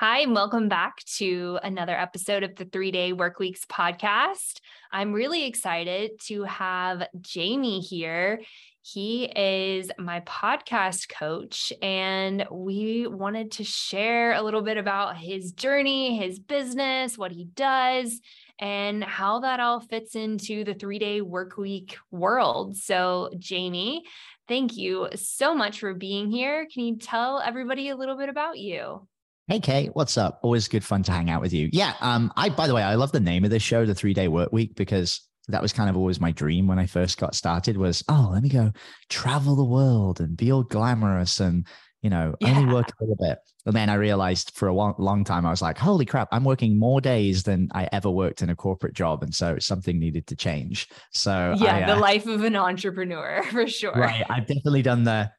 Hi, and welcome back to another episode of the Three Day Work Weeks podcast. I'm really excited to have Jamie here. He is my podcast coach, and we wanted to share a little bit about his journey, his business, what he does, and how that all fits into the three day work week world. So, Jamie, thank you so much for being here. Can you tell everybody a little bit about you? Hey Kate, what's up? Always good fun to hang out with you. Yeah, um, I by the way, I love the name of this show, the three day work week, because that was kind of always my dream when I first got started was, oh, let me go travel the world and be all glamorous and you know, yeah. only work a little bit. And then I realized for a long time, I was like, holy crap, I'm working more days than I ever worked in a corporate job. And so something needed to change. So, yeah, I, uh, the life of an entrepreneur for sure. Right. I've definitely done the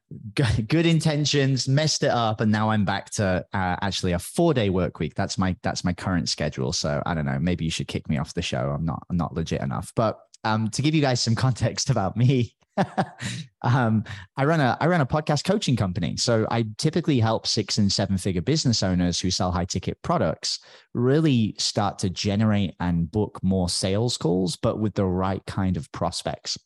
good intentions, messed it up. And now I'm back to uh, actually a four day work week. That's my, that's my current schedule. So I don't know, maybe you should kick me off the show. I'm not, I'm not legit enough. But um, to give you guys some context about me, um, I run a I run a podcast coaching company. So I typically help six and seven figure business owners who sell high ticket products really start to generate and book more sales calls, but with the right kind of prospects.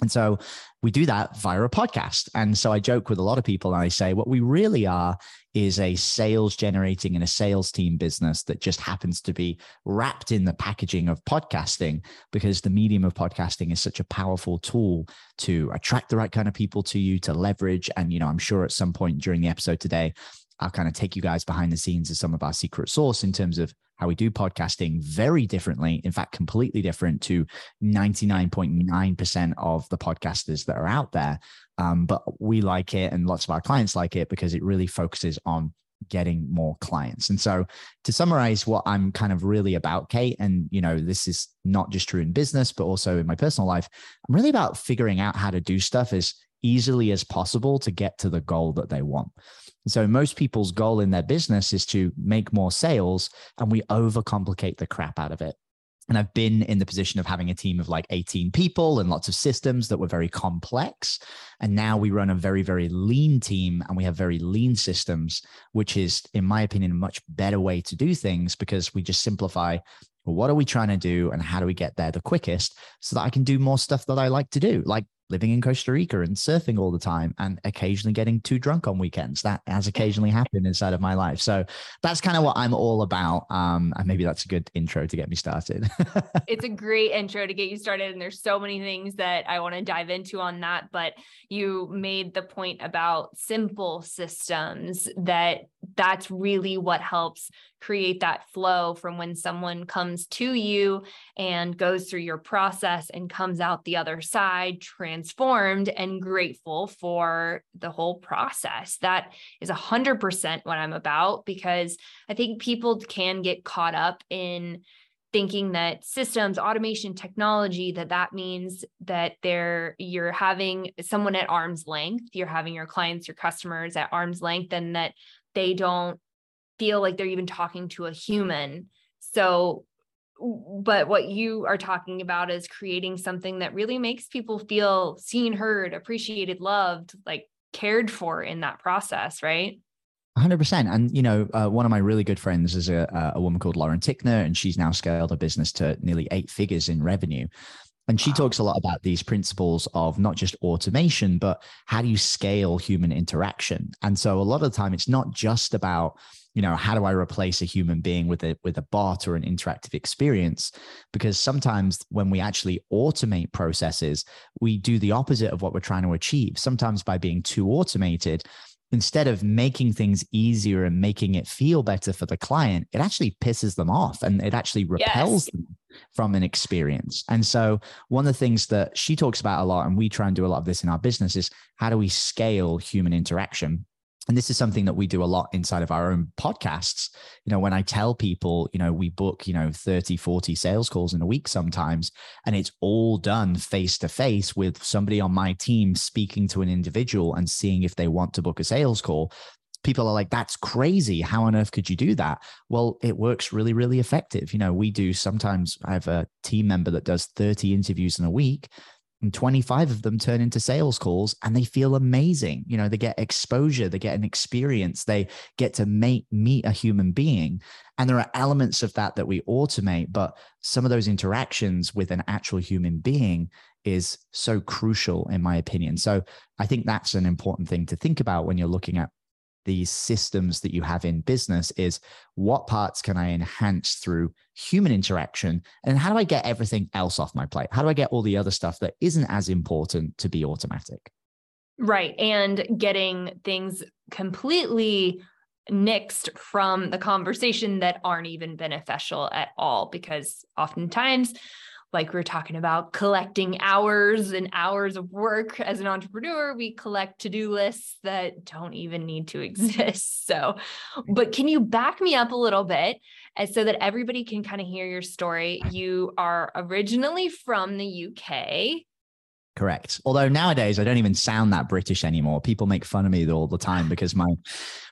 And so we do that via a podcast. And so I joke with a lot of people and I say, what we really are is a sales generating and a sales team business that just happens to be wrapped in the packaging of podcasting because the medium of podcasting is such a powerful tool to attract the right kind of people to you to leverage. And, you know, I'm sure at some point during the episode today, I'll kind of take you guys behind the scenes of some of our secret sauce in terms of how we do podcasting very differently, in fact, completely different to 99.9% of the podcasters that are out there. Um, but we like it, and lots of our clients like it because it really focuses on getting more clients. And so to summarize what I'm kind of really about, Kate, and you know, this is not just true in business, but also in my personal life, I'm really about figuring out how to do stuff as easily as possible to get to the goal that they want. So most people's goal in their business is to make more sales and we overcomplicate the crap out of it. And I've been in the position of having a team of like 18 people and lots of systems that were very complex. And now we run a very, very lean team and we have very lean systems, which is, in my opinion, a much better way to do things because we just simplify well, what are we trying to do and how do we get there the quickest so that I can do more stuff that I like to do, like living in Costa Rica and surfing all the time and occasionally getting too drunk on weekends. That has occasionally happened inside of my life. So that's kind of what I'm all about. Um, and maybe that's a good intro to get me started. it's a great intro to get you started. And there's so many things that I want to dive into on that. But you made the point about simple systems that that's really what helps create that flow from when someone comes to you and goes through your process and comes out the other side transformed and grateful for the whole process. That is 100% what I'm about because I think people can get caught up in thinking that systems automation technology that that means that they're you're having someone at arm's length you're having your clients your customers at arm's length and that they don't feel like they're even talking to a human. So, but what you are talking about is creating something that really makes people feel seen, heard, appreciated, loved, like cared for in that process, right? 100%. And, you know, uh, one of my really good friends is a, a woman called Lauren Tickner, and she's now scaled her business to nearly eight figures in revenue. And she wow. talks a lot about these principles of not just automation, but how do you scale human interaction? And so a lot of the time, it's not just about you know how do i replace a human being with a with a bot or an interactive experience? Because sometimes when we actually automate processes we do the opposite of what we're trying to achieve. Sometimes by being too automated instead of making things easier and making it feel better for the client it actually pisses them off and it actually repels yes. them from an experience. And so one of the things that she talks about a lot and we try and do a lot of this in our business is how do we scale human interaction and this is something that we do a lot inside of our own podcasts. You know when i tell people you know we book you know 30 40 sales calls in a week sometimes and it's all done face to face with somebody on my team speaking to an individual and seeing if they want to book a sales call people are like that's crazy. How on earth could you do that? Well it works really really effective. You know we do sometimes i have a team member that does 30 interviews in a week and 25 of them turn into sales calls and they feel amazing. You know they get exposure they get an experience they get to make, meet a human being. And there are elements of that that we automate but some of those interactions with an actual human being is so crucial in my opinion. So i think that's an important thing to think about when you're looking at these systems that you have in business is what parts can I enhance through human interaction? And how do I get everything else off my plate? How do I get all the other stuff that isn't as important to be automatic? Right. And getting things completely nixed from the conversation that aren't even beneficial at all because oftentimes like we are talking about collecting hours and hours of work. As an entrepreneur we collect to-do lists that don't even need to exist. So but can you back me up a little bit so that everybody can kind of hear your story? You are originally from the UK Correct. Although nowadays I don't even sound that British anymore. People make fun of me all the time because my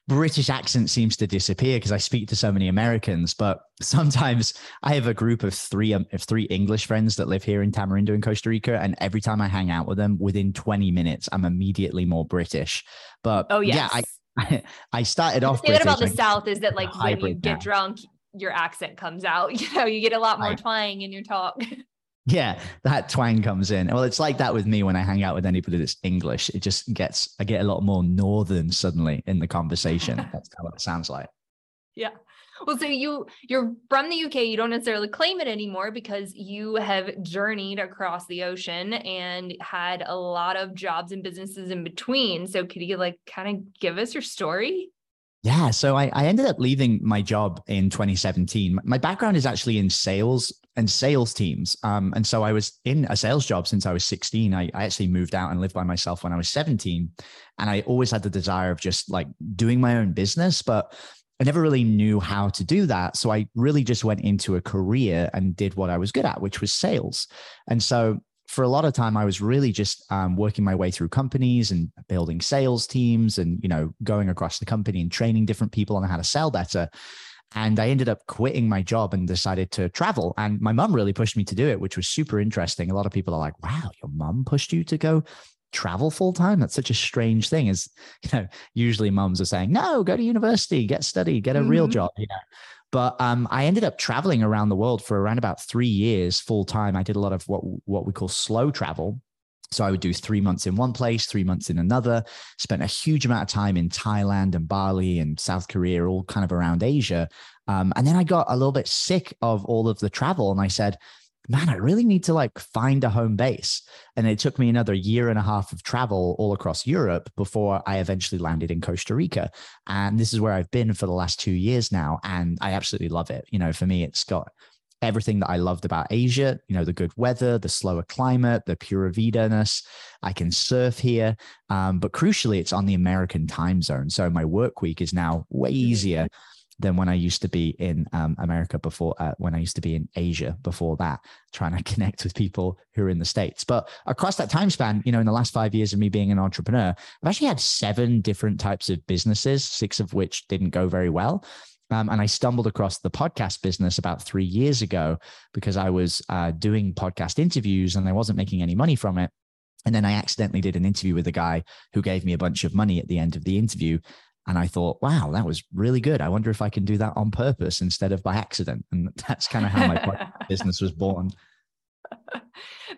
British accent seems to disappear because I speak to so many Americans. But sometimes I have a group of three um, of three English friends that live here in Tamarindo in Costa Rica, and every time I hang out with them, within 20 minutes, I'm immediately more British. But oh yes. yeah, I I started off. The thing about the South is that like when you get now. drunk, your accent comes out. You know, you get a lot more twang in your talk. Yeah, that twang comes in. Well, it's like that with me when I hang out with anybody that's English. It just gets, I get a lot more northern suddenly in the conversation. That's how it sounds like. Yeah. Well, so you you're from the UK. You don't necessarily claim it anymore because you have journeyed across the ocean and had a lot of jobs and businesses in between. So could you like kind of give us your story? Yeah. So I, I ended up leaving my job in 2017. My background is actually in sales and sales teams. Um, and so I was in a sales job since I was 16. I, I actually moved out and lived by myself when I was 17. And I always had the desire of just like doing my own business, but I never really knew how to do that. So I really just went into a career and did what I was good at, which was sales. And so for a lot of time, I was really just um, working my way through companies and building sales teams and, you know, going across the company and training different people on how to sell better. And I ended up quitting my job and decided to travel. And my mom really pushed me to do it, which was super interesting. A lot of people are like, wow, your mom pushed you to go travel full time. That's such a strange thing. Is, you know, usually moms are saying, no, go to university, get study, get a mm-hmm. real job, you know. But um, I ended up traveling around the world for around about three years full time. I did a lot of what what we call slow travel. So I would do three months in one place, three months in another. Spent a huge amount of time in Thailand and Bali and South Korea, all kind of around Asia. Um, and then I got a little bit sick of all of the travel, and I said, man, I really need to like find a home base. And it took me another year and a half of travel all across Europe before I eventually landed in Costa Rica. And this is where I've been for the last two years now. And I absolutely love it. You know, for me, it's got everything that I loved about Asia, you know, the good weather, the slower climate, the pura vida ness. I can surf here. Um, but crucially, it's on the American time zone. So my work week is now way easier than when I used to be in um, America before, uh, when I used to be in Asia before that, trying to connect with people who are in the States. But across that time span, you know, in the last five years of me being an entrepreneur, I've actually had seven different types of businesses, six of which didn't go very well. Um, and I stumbled across the podcast business about three years ago because I was uh, doing podcast interviews and I wasn't making any money from it. And then I accidentally did an interview with a guy who gave me a bunch of money at the end of the interview. And I thought, wow, that was really good. I wonder if I can do that on purpose instead of by accident. And that's kind of how my business was born.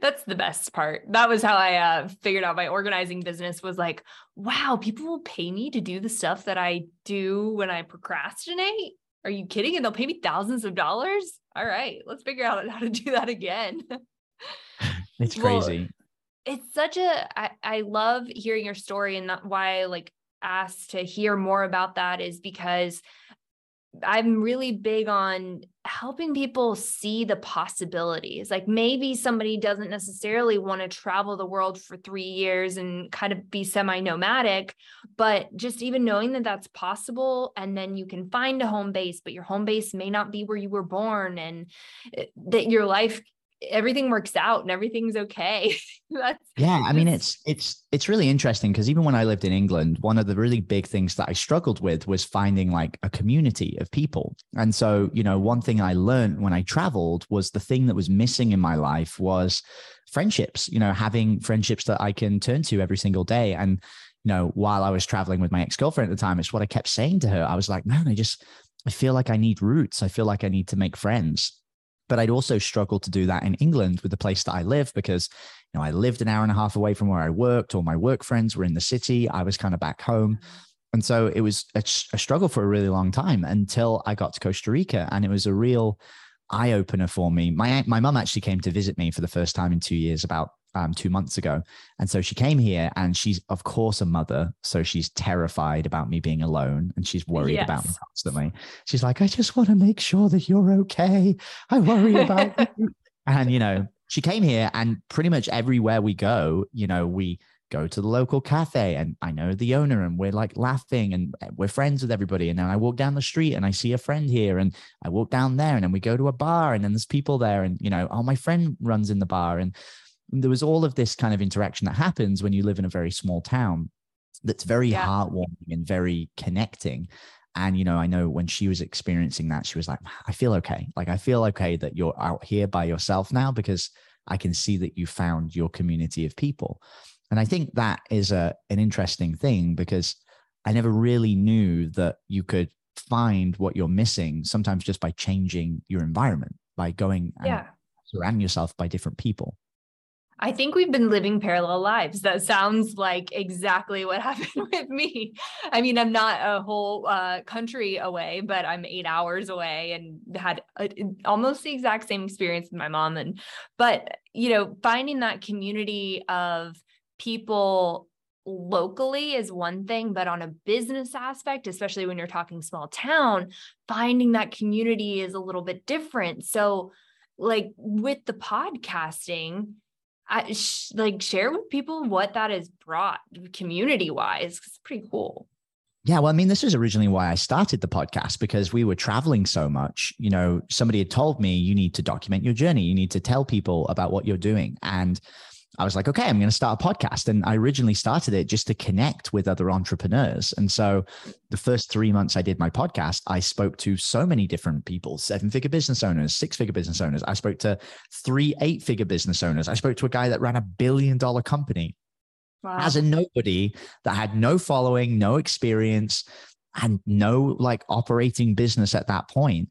That's the best part. That was how I uh, figured out my organizing business was like, wow, people will pay me to do the stuff that I do when I procrastinate. Are you kidding? And they'll pay me thousands of dollars. All right, let's figure out how to do that again. it's crazy. Well, it's such a. I, I love hearing your story and that why like asked to hear more about that is because I'm really big on helping people see the possibilities. Like maybe somebody doesn't necessarily want to travel the world for three years and kind of be semi nomadic, but just even knowing that that's possible. And then you can find a home base, but your home base may not be where you were born and eh, that your life everything works out and everything's okay. That's yeah, I mean it's it's it's really interesting because even when I lived in England, one of the really big things that I struggled with was finding like a community of people. And so, you know, one thing I learned when I traveled was the thing that was missing in my life was friendships, you know, having friendships that I can turn to every single day. And, you know, while I was traveling with my ex-girlfriend at the time, it's what I kept saying to her. I was like, man, I just I feel like I need roots. I feel like I need to make friends. But I'd also struggle to do that in England with the place that I live because, you know, I lived an hour and a half away from where I worked. All my work friends were in the city. I was kind of back home. Mm-hmm. And so it was a, a struggle for a really long time until I got to Costa Rica. And it was a real eye opener for me. My my mum actually came to visit me for the first time in two years about um, two months ago. And so she came here and she's, of course, a mother. So she's terrified about me being alone and she's worried yes. about me constantly. She's like, I just want to make sure that you're okay. I worry about you. And, you know, she came here and pretty much everywhere we go, you know, we go to the local cafe and I know the owner and we're like laughing and we're friends with everybody. And then I walk down the street and I see a friend here and I walk down there and then we go to a bar and then there's people there and, you know, oh, my friend runs in the bar. And there was all of this kind of interaction that happens when you live in a very small town that's very yeah. heartwarming and very connecting and you know i know when she was experiencing that she was like i feel okay like i feel okay that you're out here by yourself now because i can see that you found your community of people and i think that is a an interesting thing because i never really knew that you could find what you're missing sometimes just by changing your environment by going and yeah. surrounding yourself by different people I think we've been living parallel lives. That sounds like exactly what happened with me. I mean, I'm not a whole uh, country away, but I'm eight hours away and had a, almost the exact same experience with my mom. And, but, you know, finding that community of people locally is one thing, but on a business aspect, especially when you're talking small town, finding that community is a little bit different. So, like with the podcasting, I, sh- like share with people what that has brought community wise. It's pretty cool. Yeah, well, I mean, this is originally why I started the podcast because we were traveling so much. You know, somebody had told me you need to document your journey, you need to tell people about what you're doing. And I was like, okay, I'm going to start a podcast. And I originally started it just to connect with other entrepreneurs. And so the first three months I did my podcast, I spoke to so many different people seven figure business owners, six figure business owners. I spoke to three eight figure business owners. I spoke to a guy that ran a billion dollar company wow. as a nobody that had no following, no experience, and no like operating business at that point.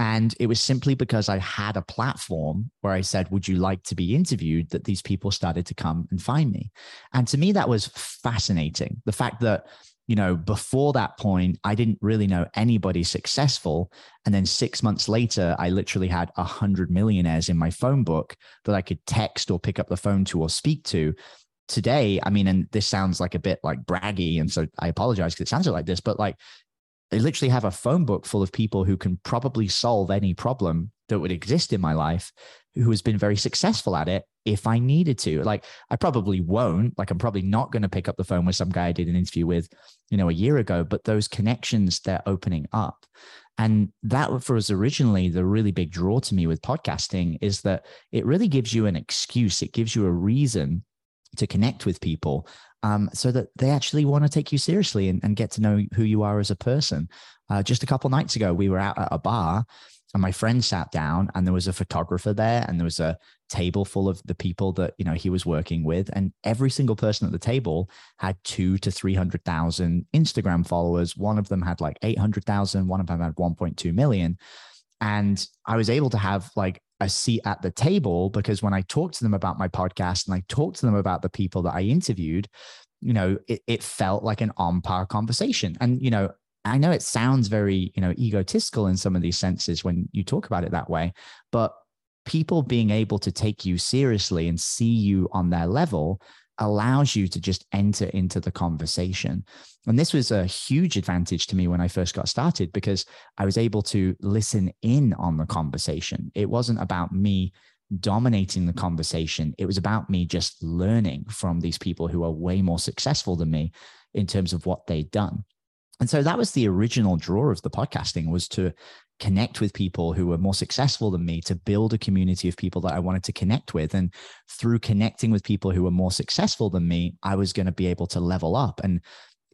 And it was simply because I had a platform where I said, Would you like to be interviewed? that these people started to come and find me. And to me, that was fascinating. The fact that, you know, before that point, I didn't really know anybody successful. And then six months later, I literally had a hundred millionaires in my phone book that I could text or pick up the phone to or speak to today i mean and this sounds like a bit like braggy and so i apologize because it sounds like this but like I literally have a phone book full of people who can probably solve any problem that would exist in my life who has been very successful at it if I needed to. Like I probably won't, like I'm probably not going to pick up the phone with some guy I did an interview with, you know, a year ago, but those connections they're opening up. And that for us originally the really big draw to me with podcasting is that it really gives you an excuse. It gives you a reason to connect with people um, so that they actually want to take you seriously and, and, get to know who you are as a person. Uh, just a couple nights ago, we were out at a bar and my friend sat down and there was a photographer there and there was a table full of the people that you know he was working with. And every single person at the table had two to 300,000 Instagram followers. One of them had like 800,000 one of them had 1.2 million. And I was able to have like a seat at the table because when I talked to them about my podcast and I talked to them about the people that I interviewed, you know, it, it felt like an on par conversation. And, you know, I know it sounds very, you know, egotistical in some of these senses when you talk about it that way, but people being able to take you seriously and see you on their level allows you to just enter into the conversation. And this was a huge advantage to me when I first got started because I was able to listen in on the conversation. It wasn't about me dominating the conversation, it was about me just learning from these people who are way more successful than me in terms of what they'd done. And so that was the original draw of the podcasting was to connect with people who were more successful than me, to build a community of people that I wanted to connect with. And through connecting with people who were more successful than me, I was going to be able to level up. And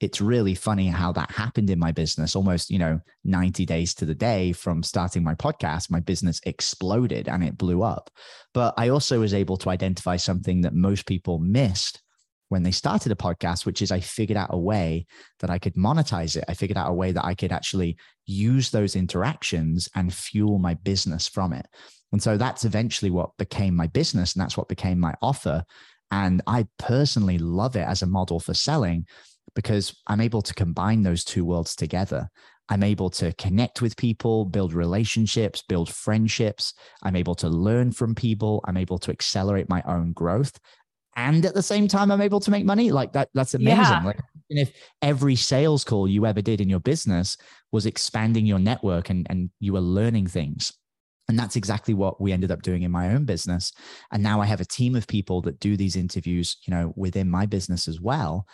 it's really funny how that happened in my business almost you know 90 days to the day from starting my podcast my business exploded and it blew up but i also was able to identify something that most people missed when they started a podcast, which is I figured out a way that I could monetize it. I figured out a way that I could actually use those interactions and fuel my business from it. And so that's eventually what became my business. And that's what became my offer. And I personally love it as a model for selling because I'm able to combine those two worlds together. I'm able to connect with people, build relationships, build friendships. I'm able to learn from people. I'm able to accelerate my own growth and at the same time i'm able to make money. Like that that's amazing. Yeah. like if every sales call you ever did in your business was expanding your network and and you were learning things. And that's exactly what we ended up doing in my own business. And now i have a team of people that do these interviews you know within my business as well.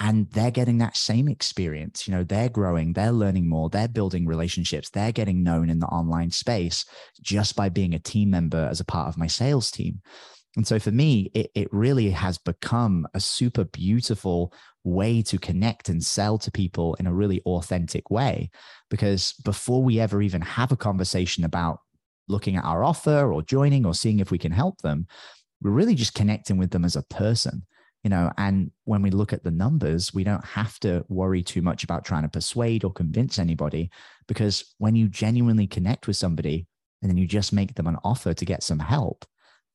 And they're getting that same experience. You know they're growing they're learning more they're building relationships they're getting known in the online space just by being a team member as a part of my sales team and so for me, it, it really has become a super beautiful way to connect and sell to people in a really authentic way. Because before we ever even have a conversation about looking at our offer or joining or seeing if we can help them, we're really just connecting with them as a person you know and when we look at the numbers we don't have to worry too much about trying to persuade or convince anybody because when you genuinely connect with somebody and then you just make them an offer to get some help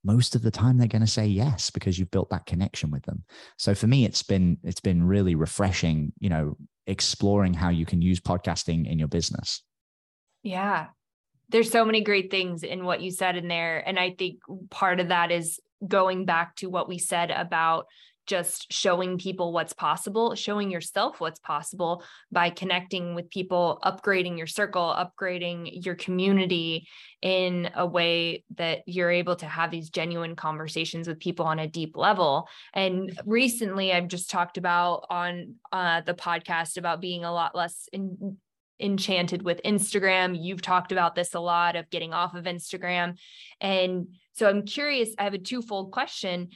most of the time they're going to say yes because you've built that connection with them. So for me it's been it's been really refreshing you know exploring how you can use podcasting in your business. Yeah. There's so many great things in what you said in there. And i think part of that is going back to what we said about just showing people what's possible, showing yourself what's possible by connecting with people, upgrading your circle, upgrading your community in a way that you're able to have these genuine conversations with people on a deep level. And recently, I've just talked about on uh, the podcast about being a lot less in, enchanted with Instagram. You've talked about this a lot of getting off of Instagram. And so I'm curious, I have a twofold question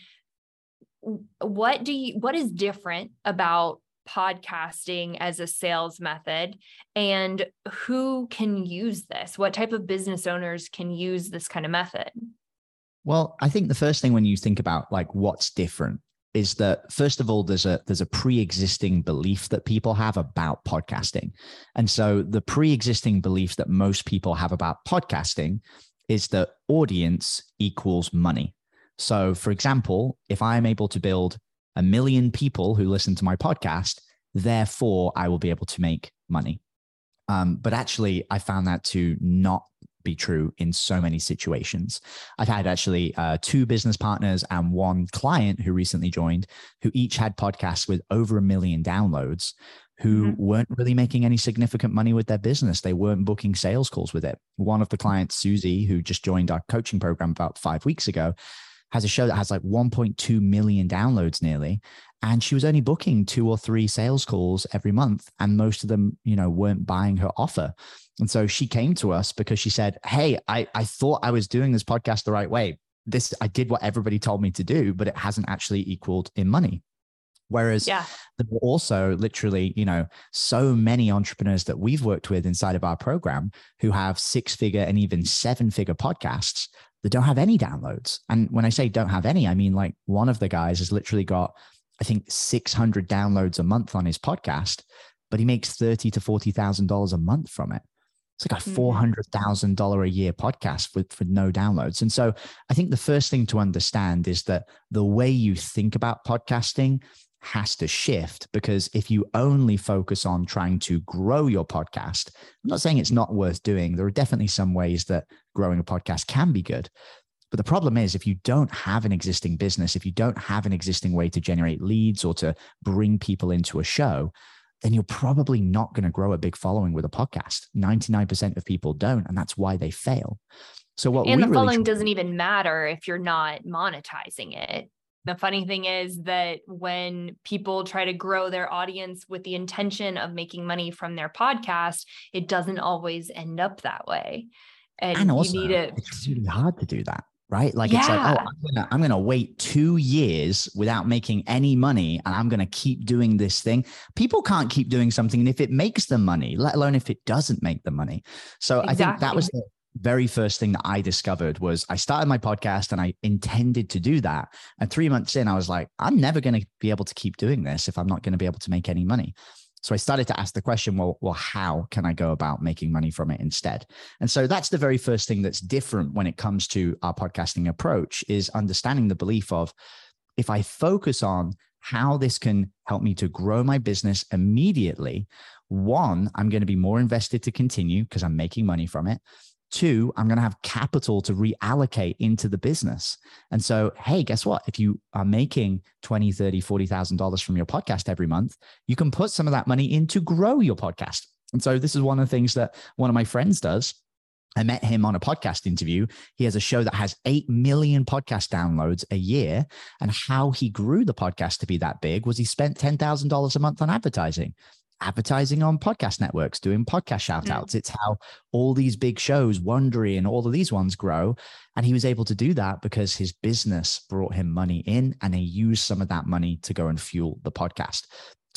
what do you what is different about podcasting as a sales method? And who can use this? What type of business owners can use this kind of method? Well i think the first thing when you think about like what's different is that first of all there's a there's a pre-existing belief that people have about podcasting. And so the pre-existing belief that most people have about podcasting is that audience equals money so, for example, if I'm able to build a million people who listen to my podcast, therefore I will be able to make money. Um, but actually, I found that to not be true in so many situations. I've had actually uh, two business partners and one client who recently joined, who each had podcasts with over a million downloads, who mm-hmm. weren't really making any significant money with their business. They weren't booking sales calls with it. One of the clients, Susie, who just joined our coaching program about five weeks ago, has a show that has like 1.2 million downloads nearly and she was only booking two or three sales calls every month and most of them you know weren't buying her offer. And so she came to us because she said hey i i thought i was doing this podcast the right way. This i did what everybody told me to do but it hasn't actually equaled in money. Whereas yeah. there were also literally, you know, so many entrepreneurs that we've worked with inside of our program who have six figure and even seven figure podcasts that don't have any downloads. And when I say don't have any, I mean like one of the guys has literally got, I think, 600 downloads a month on his podcast, but he makes thirty to forty thousand dollars a month from it. It's like a hmm. four hundred thousand dollar a year podcast with for no downloads. And so I think the first thing to understand is that the way you think about podcasting has to shift because if you only focus on trying to grow your podcast, I'm not saying it's not worth doing. There are definitely some ways that growing a podcast can be good. But the problem is, if you don't have an existing business, if you don't have an existing way to generate leads or to bring people into a show, then you're probably not going to grow a big following with a podcast. 99% of people don't. And that's why they fail. So, what and the really following doesn't even matter if you're not monetizing it the funny thing is that when people try to grow their audience with the intention of making money from their podcast, it doesn't always end up that way. And, and also, you need to, it's really hard to do that right? Like yeah. it's like, oh, I'm gonna, I'm gonna wait two years without making any money, and I'm gonna keep doing this thing. People can't keep doing something, and if it makes them money, let alone if it doesn't make them money. So exactly. I think that was the very first thing that I discovered was I started my podcast and I intended to do that. And three months in, I was like, I'm never going to be able to keep doing this if I'm not going to be able to make any money. So I started to ask the question, well, well, how can I go about making money from it instead? And so that's the very first thing that's different when it comes to our podcasting approach is understanding the belief of if I focus on how this can help me to grow my business immediately, one, I'm going to be more invested to continue because I'm making money from it. Two, I'm going to have capital to reallocate into the business. And so, hey, guess what? If you are making 20, 30, $40,000 from your podcast every month, you can put some of that money in to grow your podcast. And so this is one of the things that one of my friends does. I met him on a podcast interview. He has a show that has 8 million podcast downloads a year. And how he grew the podcast to be that big was he spent $10,000 a month on advertising advertising on podcast networks, doing podcast shout outs. Mm. It's how all these big shows, Wondery and all of these ones grow. And he was able to do that because his business brought him money in and he used some of that money to go and fuel the podcast.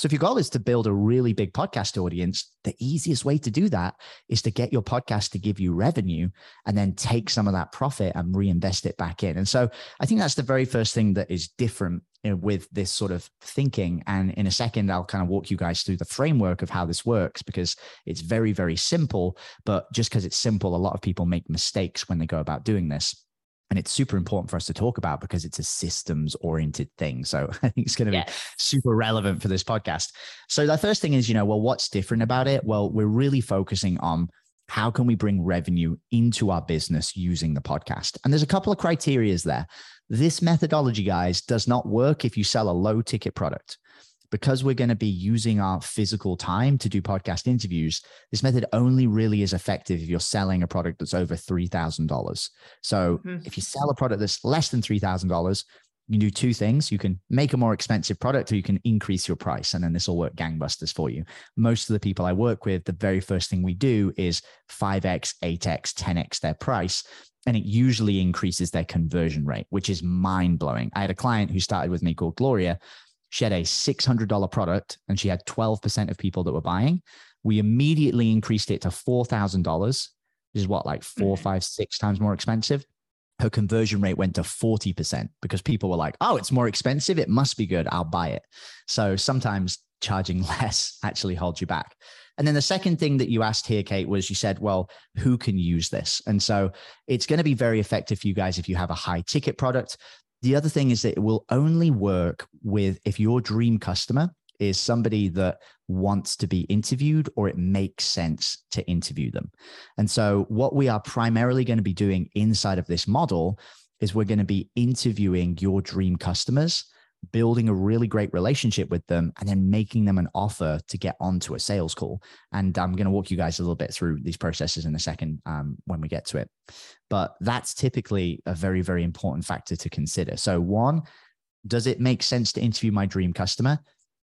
So if your goal is to build a really big podcast audience, the easiest way to do that is to get your podcast to give you revenue and then take some of that profit and reinvest it back in. And so I think that's the very first thing that is different you know, with this sort of thinking. And in a second, I'll kind of walk you guys through the framework of how this works because it's very, very simple. But just because it's simple, a lot of people make mistakes when they go about doing this. And it's super important for us to talk about because it's a systems oriented thing. So I think it's going to yes. be super relevant for this podcast. So the first thing is, you know, well, what's different about it? Well, we're really focusing on how can we bring revenue into our business using the podcast? And there's a couple of criterias there. This methodology, guys, does not work if you sell a low ticket product. Because we're going to be using our physical time to do podcast interviews, this method only really is effective if you're selling a product that's over $3,000. So mm-hmm. if you sell a product that's less than $3,000, you can do two things. You can make a more expensive product or you can increase your price. And then this will work gangbusters for you. Most of the people I work with, the very first thing we do is 5x, 8x, 10x their price and it usually increases their conversion rate, which is mind blowing. I had a client who started with me called Gloria. She had a $600 product and she had 12% of people that were buying. We immediately increased it to $4,000, which is what, like four, mm-hmm. five, six times more expensive. Her conversion rate went to 40% because people were like, oh, it's more expensive. It must be good. I'll buy it. So sometimes charging less actually holds you back. And then the second thing that you asked here, Kate, was you said, well, who can use this? And so it's going to be very effective for you guys if you have a high ticket product. The other thing is that it will only work with if your dream customer is somebody that wants to be interviewed or it makes sense to interview them. And so, what we are primarily going to be doing inside of this model is we're going to be interviewing your dream customers building a really great relationship with them and then making them an offer to get onto a sales call. And I'm going to walk you guys a little bit through these processes in a second um, when we get to it. But that's typically a very, very important factor to consider. So, one, does it make sense to interview my dream customer?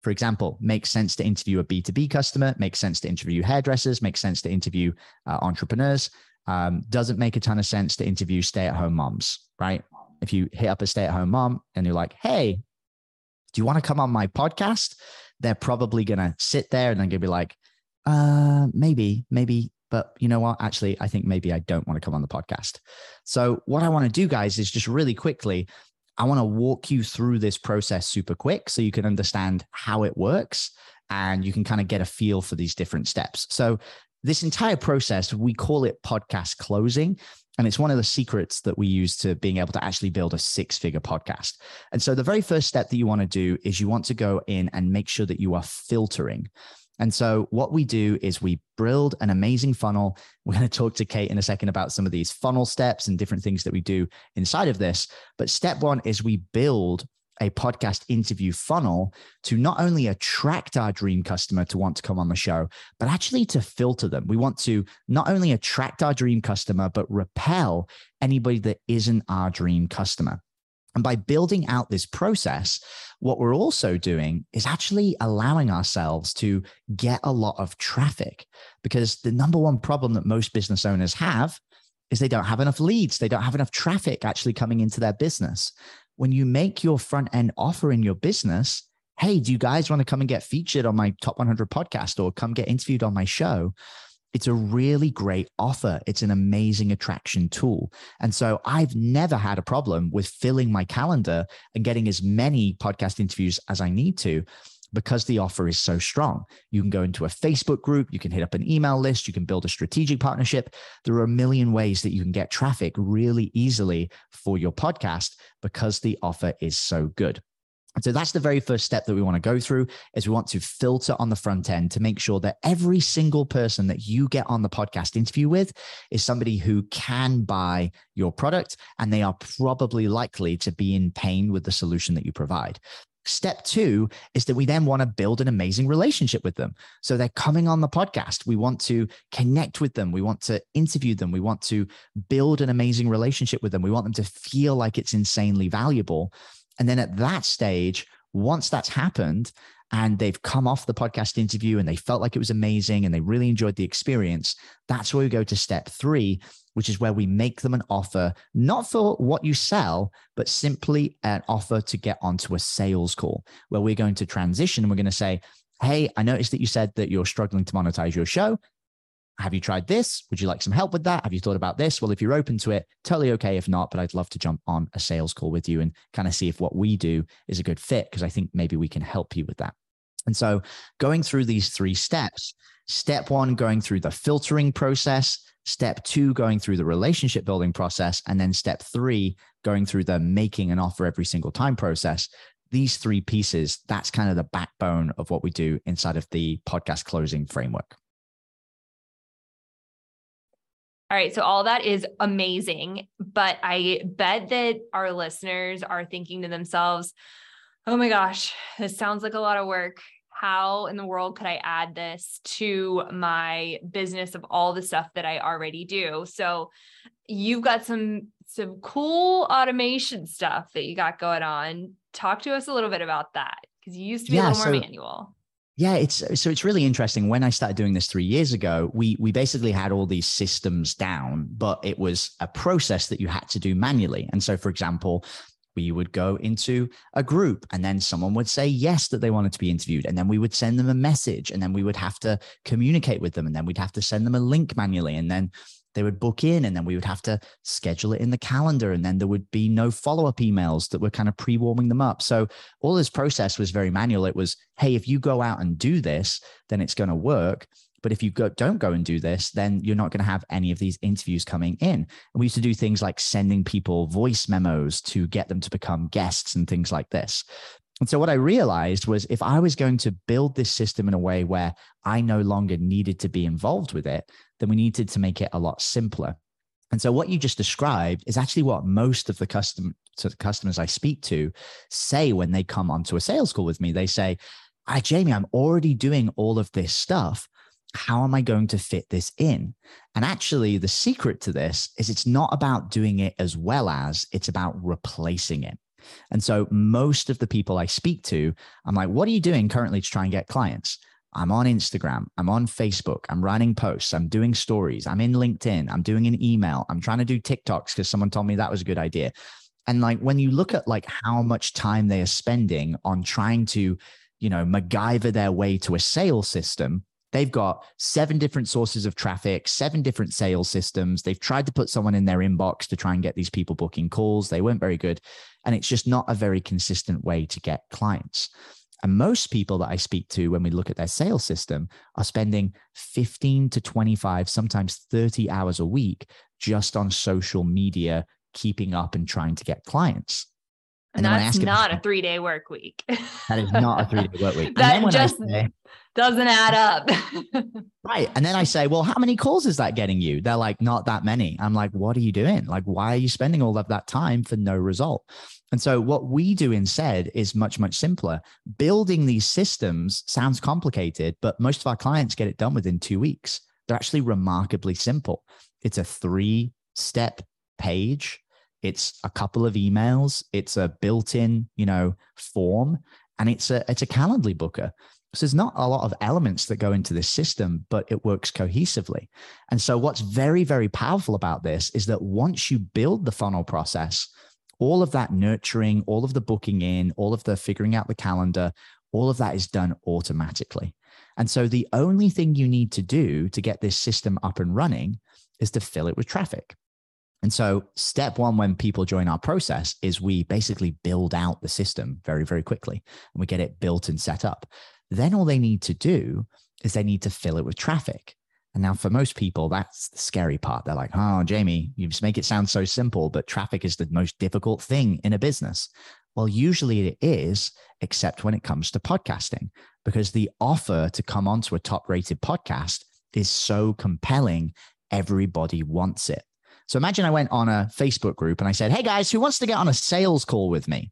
For example, makes sense to interview a B2B customer, makes sense to interview hairdressers, makes sense to interview uh, entrepreneurs. Um, doesn't make a ton of sense to interview stay at home moms, right? If you hit up a stay at home mom and you're like, hey, do you want to come on my podcast? They're probably going to sit there and then going to be like, uh, maybe, maybe, but you know what? Actually, I think maybe I don't want to come on the podcast. So, what I want to do, guys, is just really quickly, I want to walk you through this process super quick so you can understand how it works and you can kind of get a feel for these different steps. So, this entire process, we call it podcast closing. And it's one of the secrets that we use to being able to actually build a six figure podcast. And so the very first step that you want to do is you want to go in and make sure that you are filtering. And so what we do is we build an amazing funnel. We're going to talk to Kate in a second about some of these funnel steps and different things that we do inside of this. But step one is we build a podcast interview funnel to not only attract our dream customer to want to come on the show, but actually to filter them. We want to not only attract our dream customer, but repel anybody that isn't our dream customer. And by building out this process, what we're also doing is actually allowing ourselves to get a lot of traffic because the number one problem that most business owners have is they don't have enough leads. They don't have enough traffic actually coming into their business. When you make your front end offer in your business, hey, do you guys want to come and get featured on my top 100 podcast or come get interviewed on my show? It's a really great offer. It's an amazing attraction tool. And so I've never had a problem with filling my calendar and getting as many podcast interviews as I need to because the offer is so strong. You can go into a Facebook group, you can hit up an email list, you can build a strategic partnership. There are a million ways that you can get traffic really easily for your podcast because the offer is so good. So that's the very first step that we want to go through is we want to filter on the front end to make sure that every single person that you get on the podcast interview with is somebody who can buy your product and they are probably likely to be in pain with the solution that you provide. Step two is that we then want to build an amazing relationship with them. So they're coming on the podcast. We want to connect with them. We want to interview them. We want to build an amazing relationship with them. We want them to feel like it's insanely valuable. And then at that stage, once that's happened and they've come off the podcast interview and they felt like it was amazing and they really enjoyed the experience, that's where we go to step three, which is where we make them an offer, not for what you sell, but simply an offer to get onto a sales call where we're going to transition and we're going to say, Hey, I noticed that you said that you're struggling to monetize your show have you tried this? Would you like some help with that? Have you thought about this? Well, if you're open to it, totally okay. If not, but I'd love to jump on a sales call with you and kind of see if what we do is a good fit, because I think maybe we can help you with that. And so going through these three steps, step one, going through the filtering process, step two, going through the relationship building process, and then step three, going through the making an offer every single time process. These three pieces, that's kind of the backbone of what we do inside of the podcast closing framework. All right. So all that is amazing. But I bet that our listeners are thinking to themselves, oh my gosh, this sounds like a lot of work. How in the world could I add this to my business of all the stuff that I already do? So you've got some some cool automation stuff that you got going on. Talk to us a little bit about that because you used to be yeah, a little more manual. Yeah, it's so it's really interesting. When I started doing this three years ago, we we basically had all these systems down, but it was a process that you had to do manually. And so, for example, we would go into a group and then someone would say yes that they wanted to be interviewed and then we would send them a message and then we would have to communicate with them and then we'd have to send them a link manually and then they would book in and then we would have to schedule it in the calendar and then there would be no follow-up emails that were kind of pre-warming them up so all this process was very manual it was hey if you go out and do this then it's going to work but if you go, don't go and do this, then you're not going to have any of these interviews coming in. And we used to do things like sending people voice memos to get them to become guests and things like this. And so what I realized was if I was going to build this system in a way where I no longer needed to be involved with it, then we needed to make it a lot simpler. And so what you just described is actually what most of the custom to the customers I speak to say when they come onto a sales call with me. They say, Hi, Jamie, I'm already doing all of this stuff. How am I going to fit this in? And actually, the secret to this is it's not about doing it as well as, it's about replacing it. And so most of the people I speak to, I'm like, what are you doing currently to try and get clients? I'm on Instagram. I'm on Facebook. I'm writing posts. I'm doing stories. I'm in LinkedIn. I'm doing an email. I'm trying to do TikToks because someone told me that was a good idea. And like when you look at like how much time they are spending on trying to, you know, MacGyver their way to a sales system, they've got seven different sources of traffic, seven different sales systems. They've tried to put someone in their inbox to try and get these people booking calls. They weren't very good. And it's just not a very consistent way to get clients. And most people that I speak to when we look at their sales system are spending 15 to 25, sometimes 30 hours a week just on social media, keeping up and trying to get clients. And, and that's not a three day work week. that is not a three day work week. that just say, doesn't add up. right. And then I say, well, how many calls is that getting you? They're like, not that many. I'm like, what are you doing? Like, why are you spending all of that time for no result? And so what we do instead is much, much simpler. Building these systems sounds complicated, but most of our clients get it done within two weeks. They're actually remarkably simple. It's a three step page It's a couple of emails, it's a built-in, you know, form, and it's a it's a Calendly booker. So there's not a lot of elements that go into this system, but it works cohesively. And so what's very, very powerful about this is that once you build the funnel process, all of that nurturing, all of the booking in, all of the figuring out the calendar, all of that is done automatically. And so the only thing you need to do to get this system up and running is to fill it with traffic. And so, step one, when people join our process, is we basically build out the system very, very quickly and we get it built and set up. Then all they need to do is they need to fill it with traffic. And now, for most people, that's the scary part. They're like, oh, Jamie, you just make it sound so simple, but traffic is the most difficult thing in a business. Well, usually it is, except when it comes to podcasting, because the offer to come onto a top rated podcast is so compelling, everybody wants it. So imagine I went on a Facebook group and I said, Hey guys, who wants to get on a sales call with me?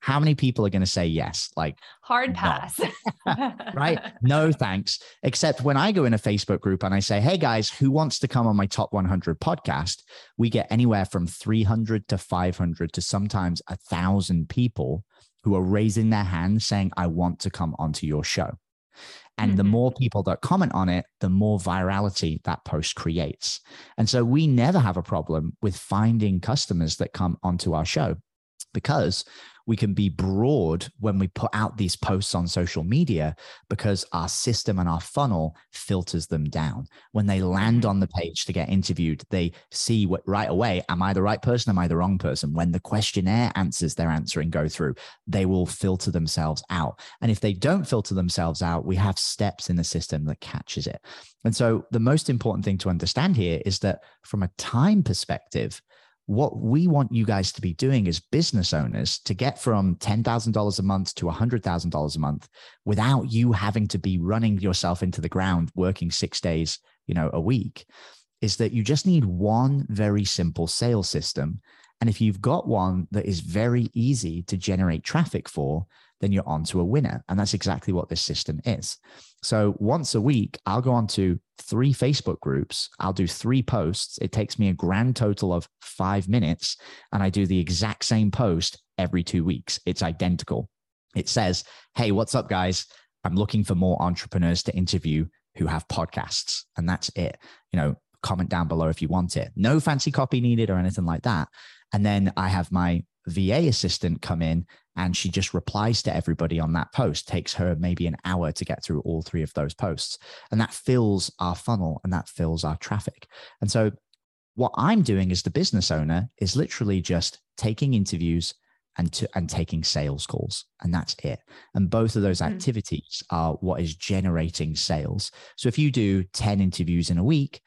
how many people are going to say yes? Like hard pass. right? No, thanks. Except when I go in a Facebook group and I say, hey guys, who wants to come on my top 100 podcast? We get anywhere from 300 to 500 to sometimes a thousand people who are raising their hand saying, I want to come onto your show. And mm-hmm. the more people that comment on it, the more virality that post creates. And so we never have a problem with finding customers that come onto our show because we can be broad when we put out these posts on social media because our system and our funnel filters them down. When they land mm-hmm. on the page to get interviewed, they see what right away, am I the right person? Am I the wrong person? When the questionnaire answers they're answering go through, they will filter themselves out. And if they don't filter themselves out, we have steps in the system that catches it. And so the most important thing to understand here is that from a time perspective, what we want you guys to be doing as business owners to get from $10,000 a month to $100,000 a month without you having to be running yourself into the ground working 6 days, you know, a week is that you just need one very simple sales system and if you've got one that is very easy to generate traffic for, then you're onto a winner. And that's exactly what this system is. So once a week, I'll go on to three Facebook groups. I'll do three posts. It takes me a grand total of five minutes. And I do the exact same post every two weeks. It's identical. It says, Hey, what's up, guys? I'm looking for more entrepreneurs to interview who have podcasts. And that's it. You know, comment down below if you want it. No fancy copy needed or anything like that. And then I have my VA assistant come in and she just replies to everybody on that post. Takes her maybe an hour to get through all three of those posts. And that fills our funnel and that fills our traffic. And so what I'm doing as the business owner is literally just taking interviews and to, and taking sales calls and that's it and both of those mm-hmm. activities are what is generating sales so if you do 10 interviews in a week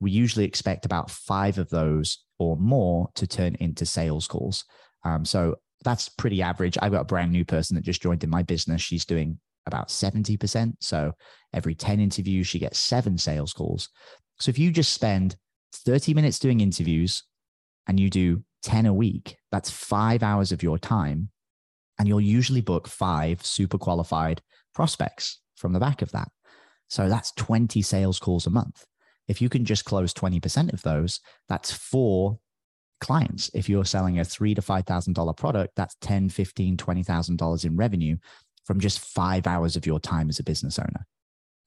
we usually expect about five of those or more to turn into sales calls. Um, so that's pretty average. I've got a brand new person that just joined in my business. She's doing about 70%. So every 10 interviews, she gets seven sales calls. So if you just spend 30 minutes doing interviews and you do 10 a week, that's five hours of your time. And you'll usually book five super qualified prospects from the back of that. So that's 20 sales calls a month. If you can just close 20% of those, that's four clients. If you're selling a three to $5,000 product, that's 10, 15, $20,000 in revenue from just five hours of your time as a business owner.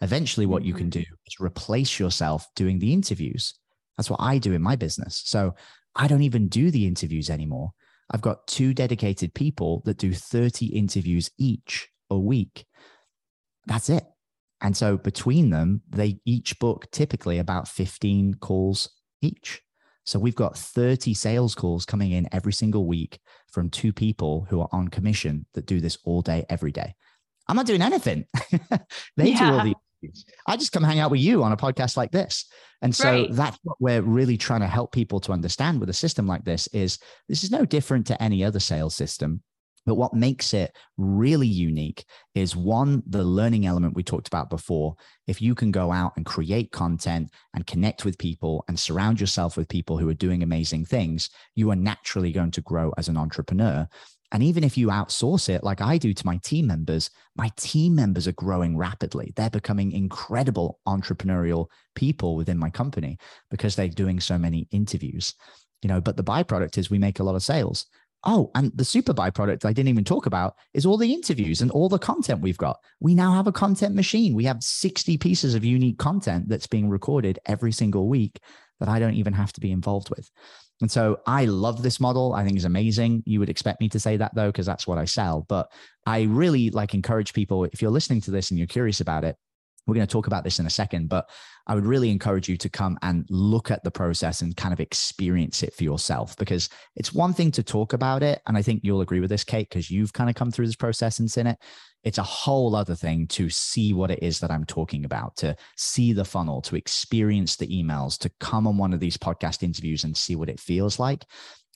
Eventually, what you can mm-hmm. do is replace yourself doing the interviews. That's what I do in my business. So I don't even do the interviews anymore. I've got two dedicated people that do 30 interviews each a week. That's it. And so between them, they each book typically about 15 calls each. So we've got 30 sales calls coming in every single week from two people who are on commission that do this all day, every day. I'm not doing anything. they yeah. do all the I just come hang out with you on a podcast like this. And so right. that's what we're really trying to help people to understand with a system like this is this is no different to any other sales system. But what makes it really unique is one, the learning element we talked about before. If you can go out and create content and connect with people and surround yourself with people who are doing amazing things, you are naturally going to grow as an entrepreneur. And even if you outsource it, like I do to my team members, my team members are growing rapidly. They're becoming incredible entrepreneurial people within my company because they're doing so many interviews. you know, but the byproduct is we make a lot of sales. Oh, and the super byproduct I didn't even talk about is all the interviews and all the content we've got. We now have a content machine. We have 60 pieces of unique content that's being recorded every single week that I don't even have to be involved with. And so I love this model. I think it's amazing. You would expect me to say that though, because that's what I sell. But I really like encourage people, if you're listening to this and you're curious about it, we're going to talk about this in a second, but I would really encourage you to come and look at the process and kind of experience it for yourself because it's one thing to talk about it. And I think you'll agree with this, Kate, because you've kind of come through this process and seen it. It's a whole other thing to see what it is that I'm talking about, to see the funnel, to experience the emails, to come on one of these podcast interviews and see what it feels like.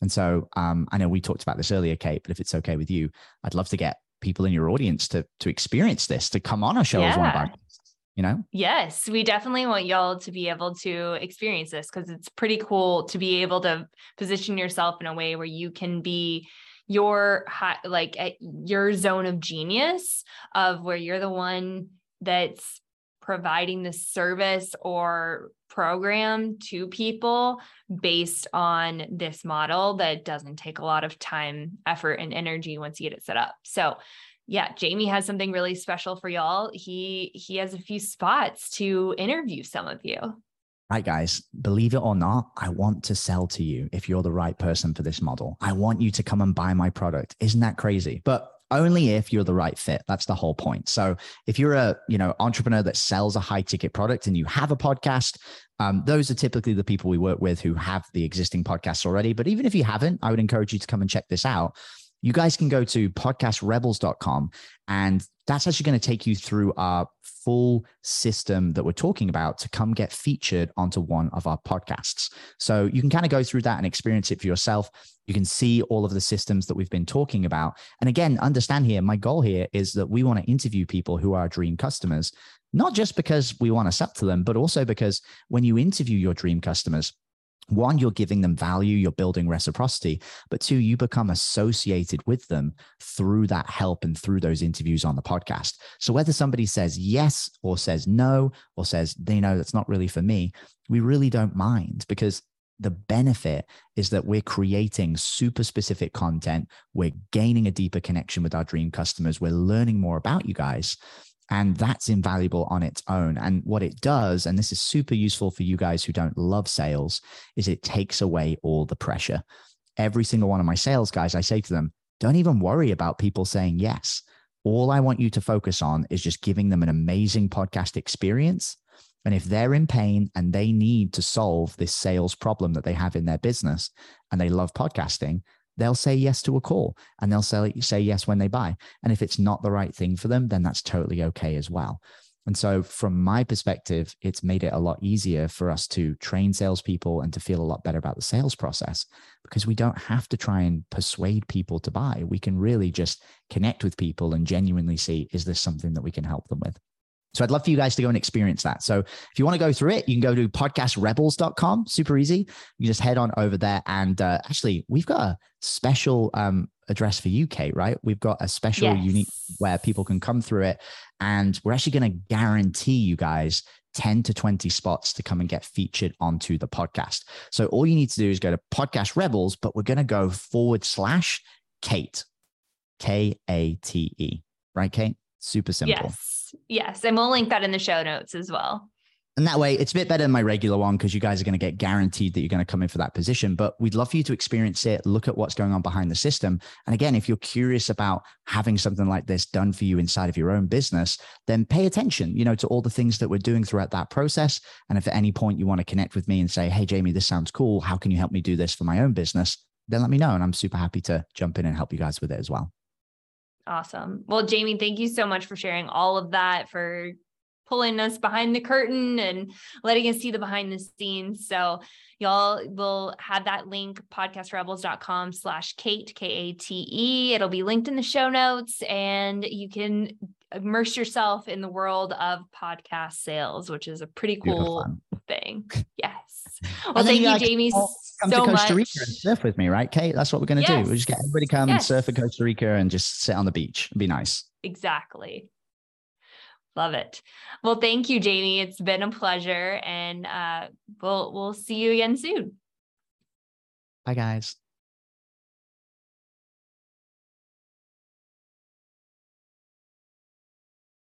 And so um, I know we talked about this earlier, Kate, but if it's okay with you, I'd love to get people in your audience to to experience this, to come on our show yeah. as one of our you know? Yes, we definitely want y'all to be able to experience this because it's pretty cool to be able to position yourself in a way where you can be your high, like at your zone of genius of where you're the one that's providing the service or program to people based on this model that doesn't take a lot of time, effort, and energy once you get it set up. So yeah, Jamie has something really special for y'all. He he has a few spots to interview some of you. Right, guys, believe it or not, I want to sell to you if you're the right person for this model. I want you to come and buy my product. Isn't that crazy? But only if you're the right fit. That's the whole point. So if you're a you know entrepreneur that sells a high ticket product and you have a podcast, um, those are typically the people we work with who have the existing podcasts already. But even if you haven't, I would encourage you to come and check this out you guys can go to podcastrebels.com and that's actually going to take you through our full system that we're talking about to come get featured onto one of our podcasts. So you can kind of go through that and experience it for yourself. You can see all of the systems that we've been talking about. And again, understand here, my goal here is that we want to interview people who are dream customers, not just because we want to sell to them, but also because when you interview your dream customers, one, you're giving them value, you're building reciprocity, but two, you become associated with them through that help and through those interviews on the podcast. So whether somebody says yes or says no or says, they know that's not really for me, we really don't mind because the benefit is that we're creating super specific content. We're gaining a deeper connection with our dream customers. We're learning more about you guys. And that's invaluable on its own. And what it does, and this is super useful for you guys who don't love sales, is it takes away all the pressure. Every single one of my sales guys, I say to them, don't even worry about people saying yes. All I want you to focus on is just giving them an amazing podcast experience. And if they're in pain and they need to solve this sales problem that they have in their business and they love podcasting, they'll say yes to a call and they'll say, say yes when they buy. And if it's not the right thing for them, then that's totally okay as well. And so, from my perspective, it's made it a lot easier for us to train salespeople and to feel a lot better about the sales process because we don't have to try and persuade people to buy. We can really just connect with people and genuinely see is this something that we can help them with? So I'd love for you guys to go and experience that. So if you want to go through it, you can go to podcastrebels.com. Super easy. You just head on over there. And uh, actually, we've got a special um, address for UK, right? We've got a special yes. unique where people can come through it. And we're actually going to guarantee you guys 10 to 20 spots to come and get featured onto the podcast. So all you need to do is go to Podcast Rebels, but we're going to go forward slash Kate, K A T E, right, Kate? Super simple. Yes. Yes. And we'll link that in the show notes as well. And that way, it's a bit better than my regular one because you guys are going to get guaranteed that you're going to come in for that position. But we'd love for you to experience it, look at what's going on behind the system. And again, if you're curious about having something like this done for you inside of your own business, then pay attention, you know, to all the things that we're doing throughout that process. And if at any point you want to connect with me and say, Hey, Jamie, this sounds cool. How can you help me do this for my own business? Then let me know. And I'm super happy to jump in and help you guys with it as well. Awesome. Well, Jamie, thank you so much for sharing all of that, for pulling us behind the curtain and letting us see the behind the scenes. So y'all will have that link, podcastrebels.com slash Kate, K-A-T-E. It'll be linked in the show notes and you can immerse yourself in the world of podcast sales, which is a pretty cool thing. Yes. Well, thank you, Jamie, come so to Costa much. Rica and surf with me, right, Kate? That's what we're going to yes. do. We'll just get everybody come yes. and surf in Costa Rica and just sit on the beach. It'd be nice. Exactly. Love it. Well, thank you, Jamie. It's been a pleasure, and uh, we'll we'll see you again soon. Bye, guys.